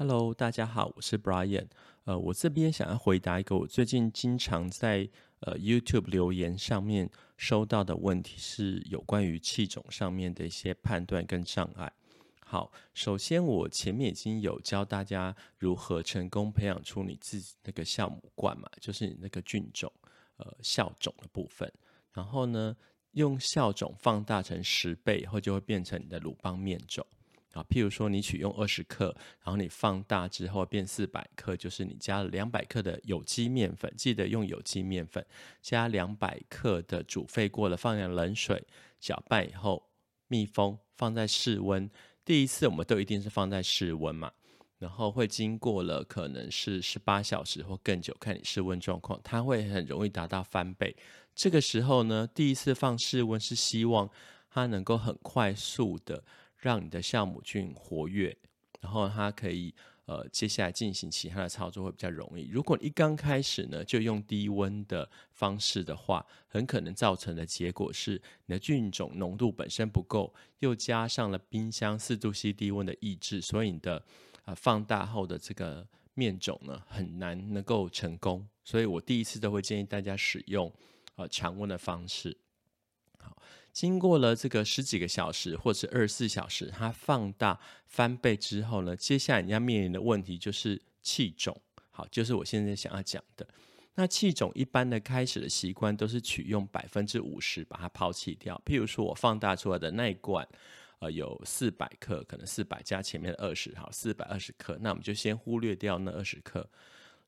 Hello，大家好，我是 Brian。呃，我这边想要回答一个我最近经常在呃 YouTube 留言上面收到的问题，是有关于气种上面的一些判断跟障碍。好，首先我前面已经有教大家如何成功培养出你自己那个酵母罐嘛，就是你那个菌种呃酵种的部分。然后呢，用酵种放大成十倍以后，就会变成你的鲁邦面种。啊，譬如说你取用二十克，然后你放大之后变四百克，就是你加了两百克的有机面粉，记得用有机面粉，加两百克的煮沸过了放点冷水，搅拌以后密封，放在室温。第一次我们都一定是放在室温嘛，然后会经过了可能是十八小时或更久，看你室温状况，它会很容易达到翻倍。这个时候呢，第一次放室温是希望它能够很快速的。让你的酵母菌活跃，然后它可以呃接下来进行其他的操作会比较容易。如果一刚开始呢就用低温的方式的话，很可能造成的结果是你的菌种浓度本身不够，又加上了冰箱四度 C 低温的抑制，所以你的呃放大后的这个面种呢很难能够成功。所以我第一次都会建议大家使用呃常温的方式。好经过了这个十几个小时或者二十四小时，它放大翻倍之后呢，接下来你要面临的问题就是气种。好，就是我现在想要讲的。那气种一般的开始的习惯都是取用百分之五十把它抛弃掉。譬如说我放大出来的那一罐，呃，有四百克，可能四百加前面的二十，好，四百二十克。那我们就先忽略掉那二十克，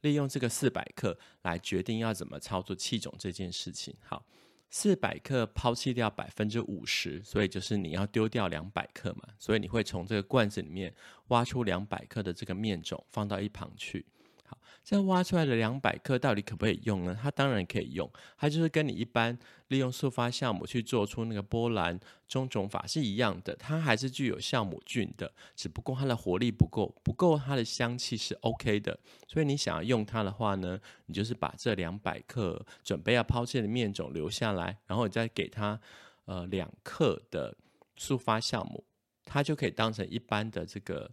利用这个四百克来决定要怎么操作气种这件事情。好。四百克抛弃掉百分之五十，所以就是你要丢掉两百克嘛，所以你会从这个罐子里面挖出两百克的这个面种放到一旁去。好，这样挖出来的两百克到底可不可以用呢？它当然可以用，它就是跟你一般利用速发酵母去做出那个波兰中种法是一样的，它还是具有酵母菌的，只不过它的活力不够，不够它的香气是 OK 的。所以你想要用它的话呢，你就是把这两百克准备要抛弃的面种留下来，然后你再给它呃两克的速发酵母，它就可以当成一般的这个。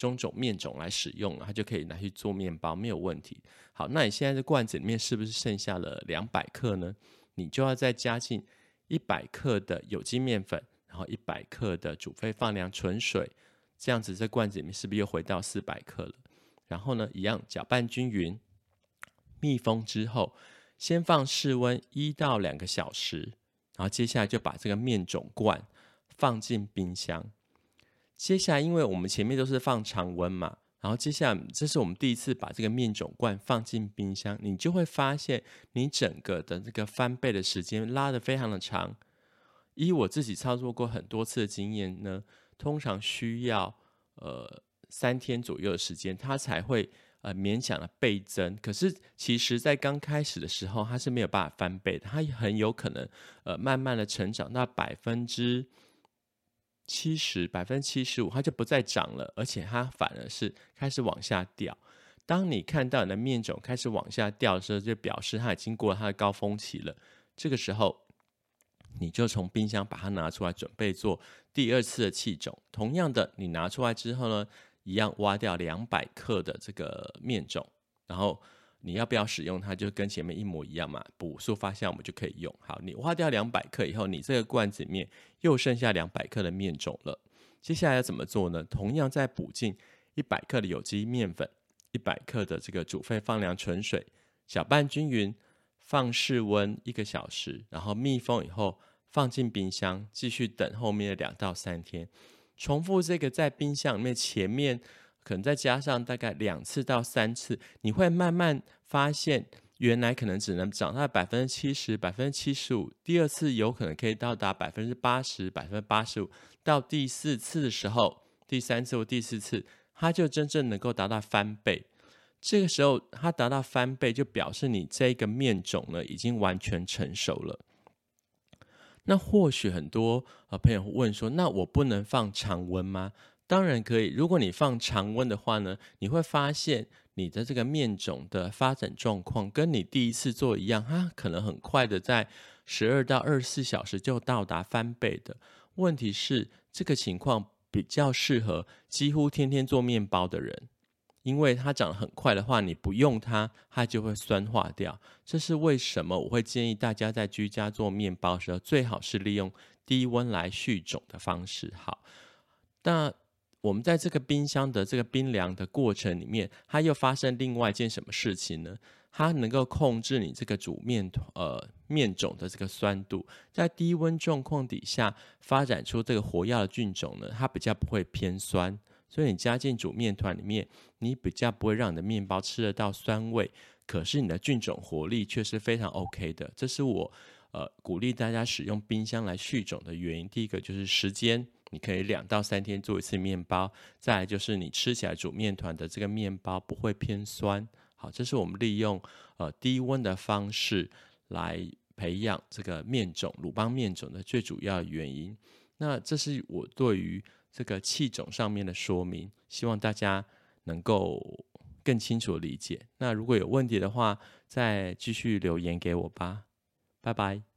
中种面种来使用，它就可以拿去做面包，没有问题。好，那你现在这罐子里面是不是剩下了两百克呢？你就要再加进一百克的有机面粉，然后一百克的煮沸放凉纯水，这样子这罐子里面是不是又回到四百克了？然后呢，一样搅拌均匀，密封之后，先放室温一到两个小时，然后接下来就把这个面种罐放进冰箱。接下来，因为我们前面都是放常温嘛，然后接下来这是我们第一次把这个面种罐放进冰箱，你就会发现你整个的这个翻倍的时间拉得非常的长。以我自己操作过很多次的经验呢，通常需要呃三天左右的时间，它才会呃勉强的倍增。可是其实在刚开始的时候，它是没有办法翻倍的，它很有可能呃慢慢的成长到百分之。七十百分之七十五，它就不再长了，而且它反而是开始往下掉。当你看到你的面种开始往下掉的时候，就表示它已经过了它的高峰期了。这个时候，你就从冰箱把它拿出来，准备做第二次的气种。同样的，你拿出来之后呢，一样挖掉两百克的这个面种，然后。你要不要使用它？就跟前面一模一样嘛，补速发酵我们就可以用。好，你挖掉两百克以后，你这个罐子里面又剩下两百克的面种了。接下来要怎么做呢？同样再补进一百克的有机面粉，一百克的这个煮沸放凉纯水，搅拌均匀，放室温一个小时，然后密封以后放进冰箱，继续等后面的两到三天。重复这个在冰箱里面前面。可能再加上大概两次到三次，你会慢慢发现，原来可能只能长到百分之七十、百分之七十五。第二次有可能可以到达百分之八十、百分之八十五。到第四次的时候，第三次或第四次，它就真正能够达到翻倍。这个时候，它达到翻倍，就表示你这个面种呢已经完全成熟了。那或许很多呃朋友问说，那我不能放常温吗？当然可以。如果你放常温的话呢，你会发现你的这个面种的发展状况跟你第一次做一样，它可能很快的在十二到二十四小时就到达翻倍的。问题是这个情况比较适合几乎天天做面包的人，因为它长得很快的话，你不用它，它就会酸化掉。这是为什么？我会建议大家在居家做面包的时候，最好是利用低温来蓄种的方式。好，那我们在这个冰箱的这个冰凉的过程里面，它又发生另外一件什么事情呢？它能够控制你这个煮面团呃面种的这个酸度，在低温状况底下发展出这个活跃的菌种呢，它比较不会偏酸。所以你加进煮面团里面，你比较不会让你的面包吃得到酸味，可是你的菌种活力却是非常 OK 的。这是我呃鼓励大家使用冰箱来蓄种的原因。第一个就是时间，你可以两到三天做一次面包；再来就是你吃起来煮面团的这个面包不会偏酸。好，这是我们利用呃低温的方式来培养这个面种鲁邦面种的最主要原因。那这是我对于。这个气种上面的说明，希望大家能够更清楚理解。那如果有问题的话，再继续留言给我吧。拜拜。